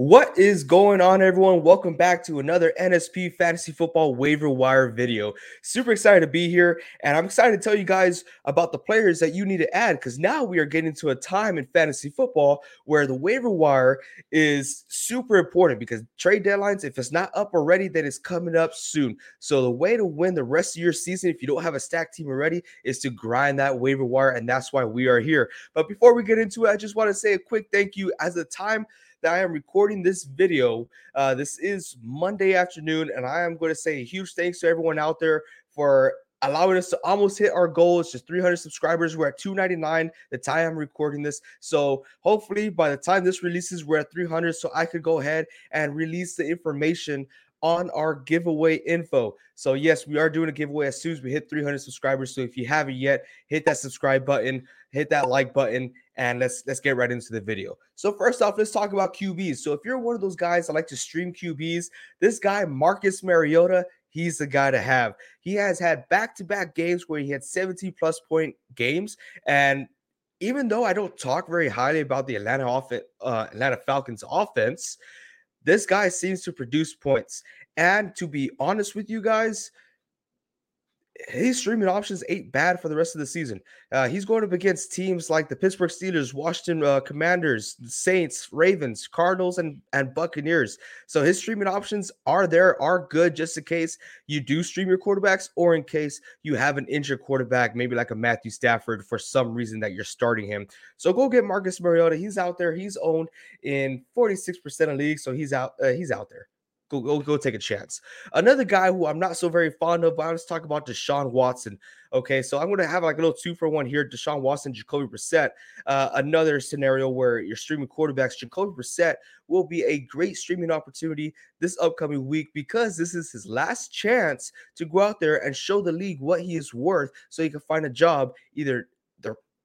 What is going on, everyone? Welcome back to another NSP Fantasy Football Waiver Wire video. Super excited to be here, and I'm excited to tell you guys about the players that you need to add because now we are getting to a time in fantasy football where the waiver wire is super important because trade deadlines, if it's not up already, then it's coming up soon. So, the way to win the rest of your season, if you don't have a stack team already, is to grind that waiver wire, and that's why we are here. But before we get into it, I just want to say a quick thank you as the time that I am recording this video. Uh, this is Monday afternoon, and I am going to say a huge thanks to everyone out there for allowing us to almost hit our goal. It's just 300 subscribers. We're at 299 the time I'm recording this. So hopefully by the time this releases, we're at 300. So I could go ahead and release the information on our giveaway info. So yes, we are doing a giveaway as soon as we hit 300 subscribers. So if you haven't yet, hit that subscribe button, hit that like button, and let's let's get right into the video. So first off, let's talk about QBs. So if you're one of those guys that like to stream QBs, this guy Marcus Mariota, he's the guy to have. He has had back-to-back games where he had 70 plus point games and even though I don't talk very highly about the Atlanta offense, uh, Atlanta Falcons offense, this guy seems to produce points. And to be honest with you guys, his streaming options ain't bad for the rest of the season. Uh, he's going up against teams like the Pittsburgh Steelers, Washington uh, Commanders, Saints, Ravens, Cardinals, and and Buccaneers. So his streaming options are there, are good, just in case you do stream your quarterbacks, or in case you have an injured quarterback, maybe like a Matthew Stafford, for some reason that you're starting him. So go get Marcus Mariota. He's out there. He's owned in 46% of leagues, so he's out. Uh, he's out there. Go, go, go take a chance. Another guy who I'm not so very fond of, but let's talk about Deshaun Watson. Okay, so I'm going to have like a little two for one here. Deshaun Watson, Jacoby Brissett. Uh, another scenario where you're streaming quarterbacks. Jacoby Brissett will be a great streaming opportunity this upcoming week because this is his last chance to go out there and show the league what he is worth so he can find a job either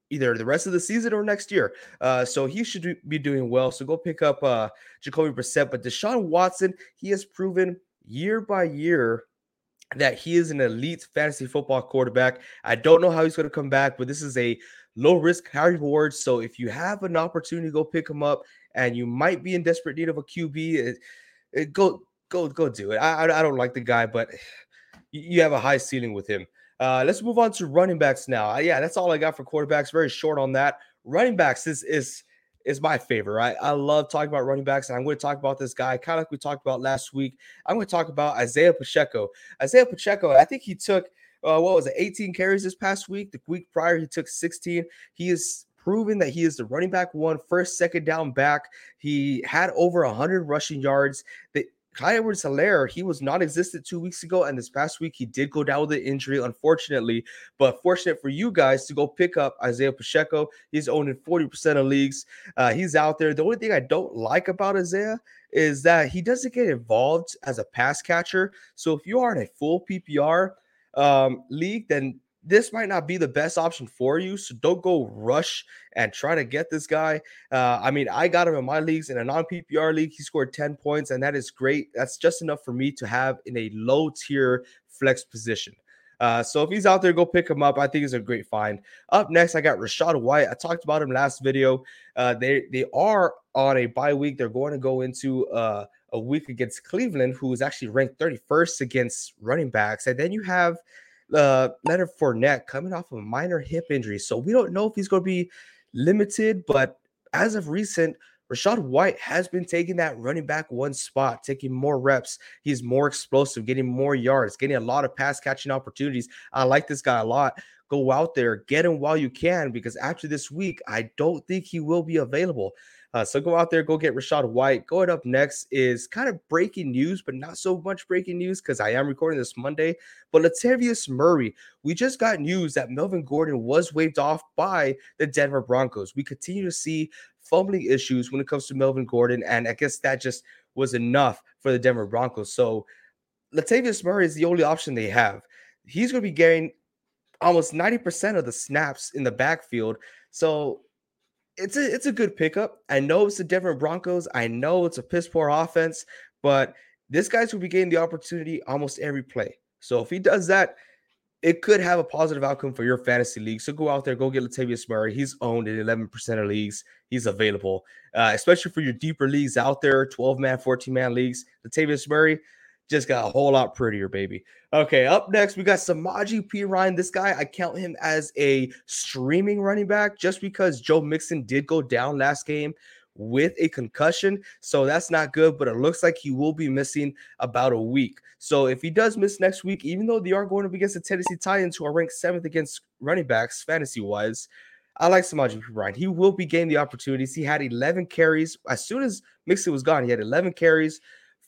either the rest of the season or next year. Uh, so he should be doing well. So go pick up uh, Jacoby Brissett. But Deshaun Watson, he has proven year by year that he is an elite fantasy football quarterback. I don't know how he's going to come back, but this is a low risk, high reward. So if you have an opportunity, go pick him up, and you might be in desperate need of a QB. It, it, go go go do it. I, I don't like the guy, but you have a high ceiling with him. Uh, let's move on to running backs now. Uh, yeah, that's all I got for quarterbacks. Very short on that. Running backs is is is my favorite. Right? I love talking about running backs, and I'm going to talk about this guy, kind of like we talked about last week. I'm going to talk about Isaiah Pacheco. Isaiah Pacheco, I think he took uh, what was it, 18 carries this past week. The week prior, he took 16. He is proven that he is the running back one, first, second down back. He had over 100 rushing yards. The Clyde Edwards Helaire, he was non existent two weeks ago, and this past week he did go down with an injury, unfortunately. But fortunate for you guys to go pick up Isaiah Pacheco. He's owned in 40% of leagues. Uh, he's out there. The only thing I don't like about Isaiah is that he doesn't get involved as a pass catcher. So if you are in a full PPR um, league, then this might not be the best option for you. So don't go rush and try to get this guy. Uh, I mean, I got him in my leagues in a non PPR league. He scored 10 points, and that is great. That's just enough for me to have in a low tier flex position. Uh, so if he's out there, go pick him up. I think he's a great find. Up next, I got Rachaad White. I talked about him last video. Uh, they they are on a bye week. They're going to go into uh, a week against Cleveland, who is actually ranked 31st against running backs. And then you have uh, Leonard Fournette coming off of a minor hip injury. So we don't know if he's going to be limited, but as of recent, Rachaad White has been taking that running back one spot, taking more reps. He's more explosive, getting more yards, getting a lot of pass catching opportunities. I like this guy a lot. Go out there, get him while you can, because after this week, I don't think he will be available. Uh, so go out there, go get Rachaad White. Going up next is kind of breaking news, but not so much breaking news because I am recording this Monday. But Latavius Murray, we just got news that Melvin Gordon was waived off by the Denver Broncos. We continue to see fumbling issues when it comes to Melvin Gordon, and I guess that just was enough for the Denver Broncos. So Latavius Murray is the only option they have. He's going to be getting almost 90% of the snaps in the backfield. So it's a it's a good pickup. I know it's the Denver Broncos. I know it's a piss poor offense, but this guy's will be getting the opportunity almost every play. So if he does that, it could have a positive outcome for your fantasy league. So go out there, go get Latavius Murray. He's owned in 11% of leagues. He's available, uh, especially for your deeper leagues out there, 12 man, 14 man leagues. Latavius Murray just got a whole lot prettier, baby. Okay, up next, we got Samaje Perine. This guy, I count him as a streaming running back just because Joe Mixon did go down last game with a concussion. So that's not good, but it looks like he will be missing about a week. So if he does miss next week, even though they are going up against the Tennessee Titans, who are ranked seventh against running backs fantasy wise, I like Samaje Perine. He will be getting the opportunities. He had 11 carries. As soon as Mixon was gone, he had 11 carries,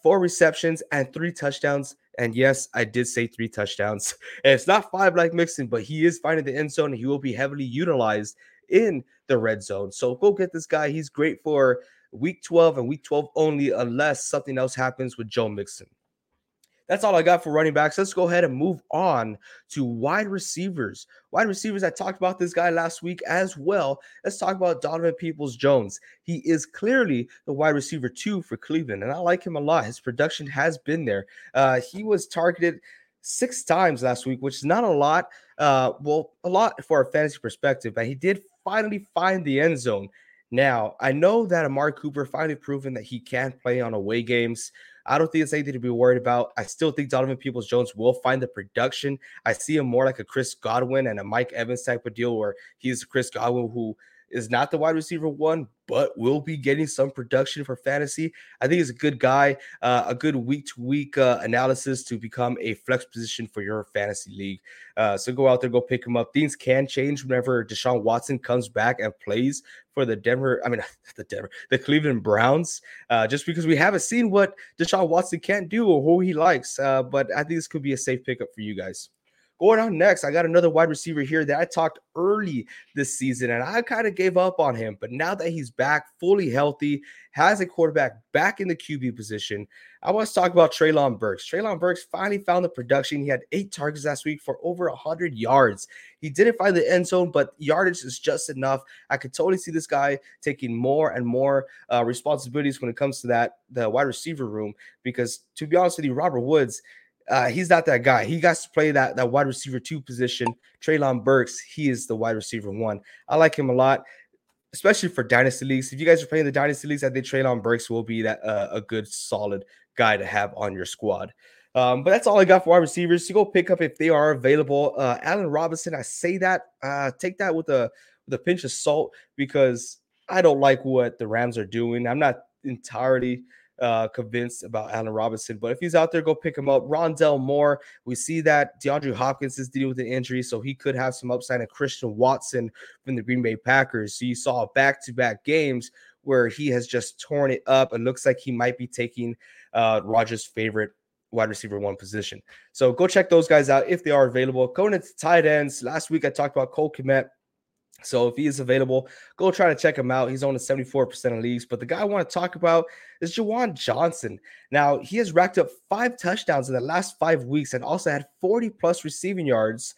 four receptions, and three touchdowns. And yes, I did say three touchdowns. And it's not five like Mixon, but he is finding the end zone. And he will be heavily utilized in the red zone. So go get this guy. He's great for week 12 and week 12 only, unless something else happens with Joe Mixon. That's all I got for running backs. Let's go ahead and move on to wide receivers. Wide receivers, I talked about this guy last week as well. Let's talk about Donovan Peoples Jones. He is clearly the wide receiver two for Cleveland, and I like him a lot. His production has been there. Uh, he was targeted six times last week, which is not a lot. Uh, well, a lot for a fantasy perspective, but he did finally find the end zone. Now, I know that Amari Cooper finally proven that he can play on away games. I don't think it's anything to be worried about. I still think Donovan Peoples Jones will find the production. I see him more like a Chris Godwin and a Mike Evans type of deal where he's Chris Godwin who is not the wide receiver one, but will be getting some production for fantasy. I think he's a good guy, uh, a good week to week analysis to become a flex position for your fantasy league. Uh, so go out there, go pick him up. Things can change whenever Deshaun Watson comes back and plays for the Denver, I mean, the Denver, the Cleveland Browns, uh, just because we haven't seen what Deshaun Watson can't do or who he likes. Uh, but I think this could be a safe pickup for you guys. Going on next, I got another wide receiver here that I talked early this season, and I kind of gave up on him. But now that he's back, fully healthy, has a quarterback back in the QB position, I want to talk about Treylon Burks. Treylon Burks finally found the production. He had eight targets last week for over 100 yards. He didn't find the end zone, but yardage is just enough. I could totally see this guy taking more and more uh, responsibilities when it comes to that the wide receiver room. Because to be honest with you, Robert Woods uh, he's not that guy. He got to play that that wide receiver two position. Treylon Burks, he is the wide receiver one. I like him a lot, especially for dynasty leagues. If you guys are playing the dynasty leagues, I think Treylon Burks will be that uh, a good solid guy to have on your squad. Um, but that's all I got for wide receivers. To go pick up if they are available. Uh, Allen Robinson, I say that uh, take that with a with a pinch of salt because I don't like what the Rams are doing. I'm not entirely uh, convinced about Allen Robinson. But if he's out there, go pick him up. Rondale Moore, we see that DeAndre Hopkins is dealing with an injury, so he could have some upside. And Christian Watson from the Green Bay Packers. So you saw back to back games where he has just torn it up and looks like he might be taking uh, Rodgers' favorite wide receiver one position. So go check those guys out if they are available. Going into tight ends, last week I talked about Cole Kmet. So if he is available, go try to check him out. He's on the 74% of leagues. But the guy I want to talk about is Juwan Johnson. Now, he has racked up five touchdowns in the last five weeks and also had 40 plus receiving yards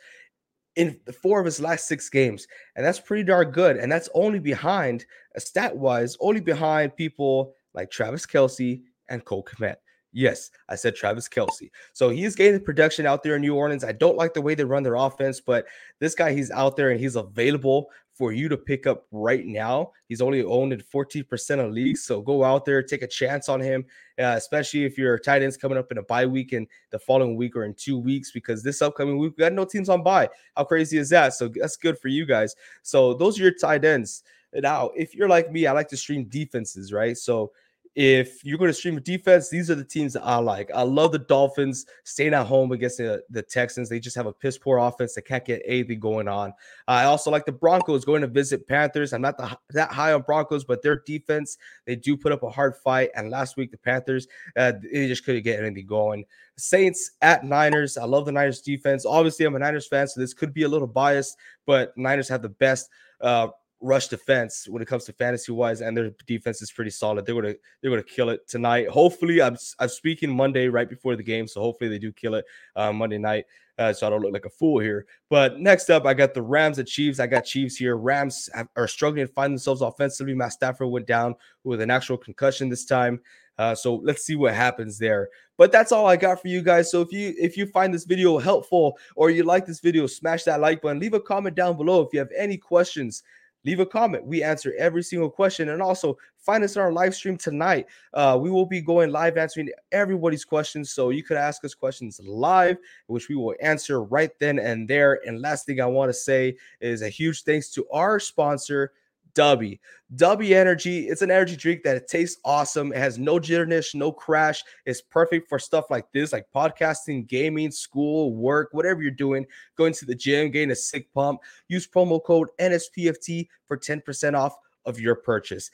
in four of his last six games. And that's pretty darn good. And that's only behind, stat wise, only behind people like Travis Kelce and Cole Kmet. Yes, I said Travis Kelce. So he's getting production out there in New Orleans. I don't like the way they run their offense, but this guy, he's out there and he's available for you to pick up right now. He's only owned in 14% of leagues. So go out there, take a chance on him, uh, especially if your tight end's coming up in a bye week and the following week or in two weeks, because this upcoming week, we got no teams on bye. How crazy is that? So that's good for you guys. So those are your tight ends. Now, if you're like me, I like to stream defenses, right? So if you're going to stream a defense, these are the teams that I like. I love the Dolphins staying at home against the, the Texans. They just have a piss poor offense. They can't get anything going on. I also like the Broncos going to visit Panthers. I'm not the, that high on Broncos, but their defense, they do put up a hard fight. And last week, the Panthers, uh, they just couldn't get anything going. Saints at Niners. I love the Niners defense. Obviously, I'm a Niners fan, so this could be a little biased, but Niners have the best uh, rush defense when it comes to fantasy wise, and their defense is pretty solid. They're gonna they're gonna kill it tonight. Hopefully, I'm I'm speaking Monday right before the game, so hopefully they do kill it uh, Monday night. Uh, so I don't look like a fool here. But next up, I got the Rams at Chiefs. I got Chiefs here. Rams have, are struggling to find themselves offensively. Matt Stafford went down with an actual concussion this time. Uh, so let's see what happens there. But that's all I got for you guys. So if you if you find this video helpful or you like this video, smash that like button. Leave a comment down below if you have any questions leave a comment. We answer every single question. And also find us on our live stream tonight. Uh, we will be going live answering everybody's questions. So you could ask us questions live, which we will answer right then and there. And last thing I want to say is a huge thanks to our sponsor, Dubby. Dubby Energy, it's an energy drink that it tastes awesome. It has no jitterness, no crash. It's perfect for stuff like this, like podcasting, gaming, school, work, whatever you're doing. Going to the gym, getting a sick pump. Use promo code NSPFT for 10% off of your purchase.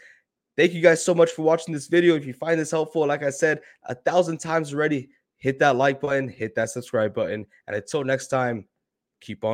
Thank you guys so much for watching this video. If you find this helpful, like I said a thousand times already, hit that like button, hit that subscribe button. And until next time, keep on